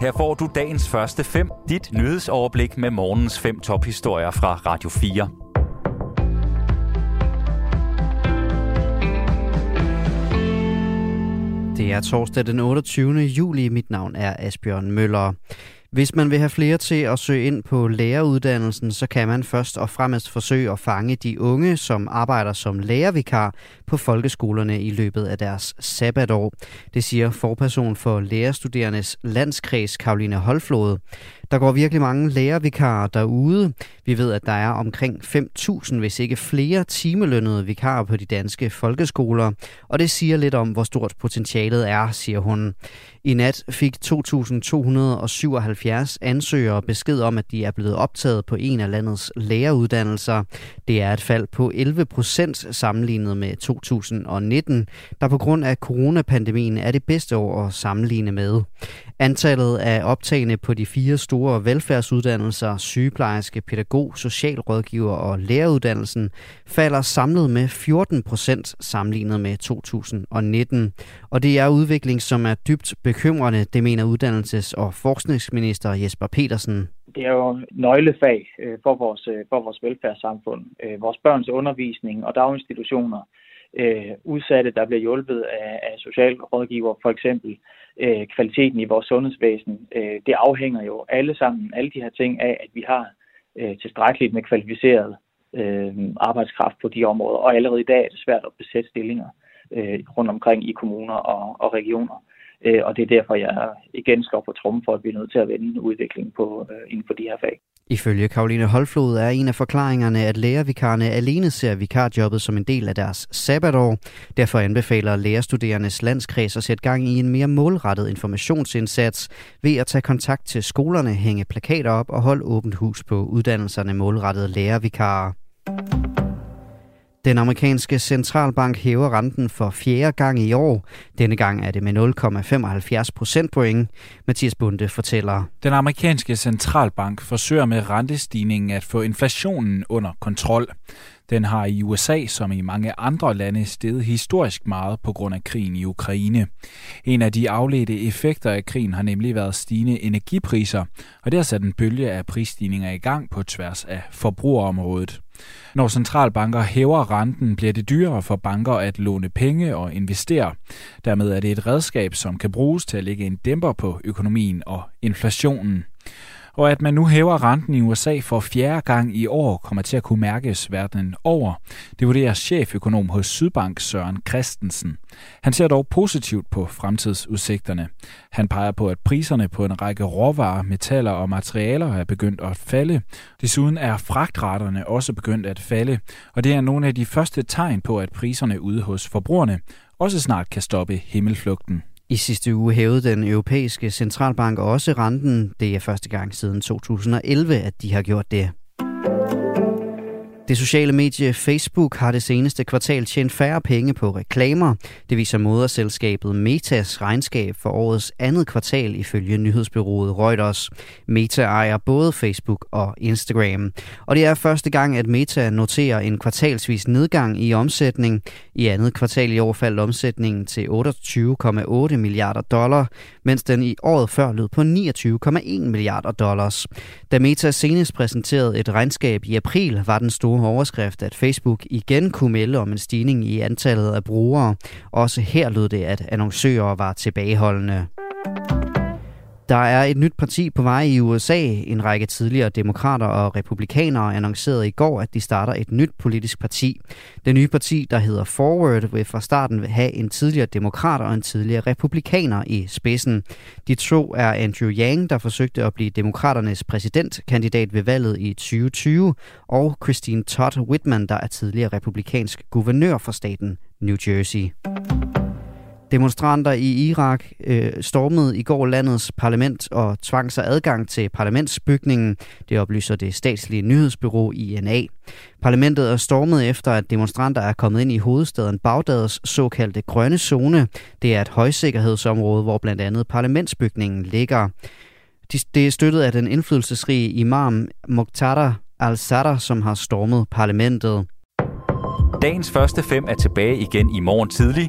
Her får du dagens første fem, dit nyhedsoverblik med morgens fem tophistorier fra Radio 4. Det er torsdag den 28. juli. Mit navn er Asbjørn Møller. Hvis man vil have flere til at søge ind på læreruddannelsen, så kan man først og fremmest forsøge at fange de unge, som arbejder som lærervikar på folkeskolerne i løbet af deres sabbatår. Det siger forperson for lærerstuderendes landskreds Karoline Holflode. Der går virkelig mange lærervikarer derude. Vi ved, at der er omkring 5.000, hvis ikke flere timelønnede vikarer på de danske folkeskoler. Og det siger lidt om, hvor stort potentialet er, siger hun. I nat fik 2.277 ansøgere besked om, at de er blevet optaget på en af landets læreruddannelser. Det er et fald på 11 procent sammenlignet med 2019, der på grund af coronapandemien er det bedste år at sammenligne med. Antallet af optagende på de fire store velfærdsuddannelser, sygeplejerske, pædagog, socialrådgiver og læreruddannelsen, falder samlet med 14 procent sammenlignet med 2019. Og det er udvikling, som er dybt bekymrende, det mener uddannelses- og forskningsminister Jesper Petersen. Det er jo nøglefag øh, for vores, øh, for vores velfærdssamfund. Øh, vores børns undervisning og daginstitutioner, Øh, udsatte, der bliver hjulpet af, af socialrådgiver for eksempel, øh, kvaliteten i vores sundhedsvæsen, øh, det afhænger jo alle sammen, alle de her ting af, at vi har øh, tilstrækkeligt med kvalificeret øh, arbejdskraft på de områder. Og allerede i dag er det svært at besætte stillinger øh, rundt omkring i kommuner og, og regioner. Øh, og det er derfor, jeg igen skal på trummen for, at vi er nødt til at vende udviklingen på, øh, inden for de her fag. Ifølge Karoline Holflod er en af forklaringerne, at lærervikarerne alene ser vikarjobbet som en del af deres sabbatår. Derfor anbefaler lærerstuderendes landskreds at sætte gang i en mere målrettet informationsindsats ved at tage kontakt til skolerne, hænge plakater op og holde åbent hus på uddannelserne målrettet lærervikarer. Den amerikanske centralbank hæver renten for fjerde gang i år. Denne gang er det med 0,75 procentpoint. Mathias Bunde fortæller. Den amerikanske centralbank forsøger med rentestigningen at få inflationen under kontrol. Den har i USA, som i mange andre lande, steget historisk meget på grund af krigen i Ukraine. En af de afledte effekter af krigen har nemlig været stigende energipriser, og det har sat en bølge af prisstigninger i gang på tværs af forbrugerområdet. Når centralbanker hæver renten, bliver det dyrere for banker at låne penge og investere. Dermed er det et redskab, som kan bruges til at lægge en dæmper på økonomien og inflationen og at man nu hæver renten i USA for fjerde gang i år kommer til at kunne mærkes verden over. Det vurderer cheføkonom hos Sydbank Søren Christensen. Han ser dog positivt på fremtidsudsigterne. Han peger på, at priserne på en række råvarer, metaller og materialer er begyndt at falde. Desuden er fragtraterne også begyndt at falde, og det er nogle af de første tegn på, at priserne ude hos forbrugerne også snart kan stoppe himmelflugten. I sidste uge hævede den europæiske centralbank også renten. Det er første gang siden 2011, at de har gjort det. Det sociale medie Facebook har det seneste kvartal tjent færre penge på reklamer. Det viser moderselskabet Metas regnskab for årets andet kvartal ifølge nyhedsbyrået Reuters. Meta ejer både Facebook og Instagram. Og det er første gang, at Meta noterer en kvartalsvis nedgang i omsætning. I andet kvartal i år faldt omsætningen til 28,8 milliarder dollar, mens den i året før lød på 29,1 milliarder dollars. Da Meta senest præsenterede et regnskab i april, var den store overskrift, at Facebook igen kunne melde om en stigning i antallet af brugere. Også her lød det, at annoncører var tilbageholdende. Der er et nyt parti på vej i USA. En række tidligere demokrater og republikanere annoncerede i går, at de starter et nyt politisk parti. Det nye parti, der hedder Forward, vil fra starten have en tidligere demokrat og en tidligere republikaner i spidsen. De to er Andrew Yang, der forsøgte at blive demokraternes præsidentkandidat ved valget i 2020, og Christine Todd Whitman, der er tidligere republikansk guvernør for staten New Jersey. Demonstranter i Irak øh, stormede i går landets parlament og tvang sig adgang til parlamentsbygningen. Det oplyser det statslige nyhedsbyrå INA. Parlamentet er stormet efter, at demonstranter er kommet ind i hovedstaden Bagdads såkaldte grønne zone. Det er et højsikkerhedsområde, hvor blandt andet parlamentsbygningen ligger. Det er støttet af den indflydelsesrige imam Muqtada al-Sadr, som har stormet parlamentet. Dagens første fem er tilbage igen i morgen tidlig.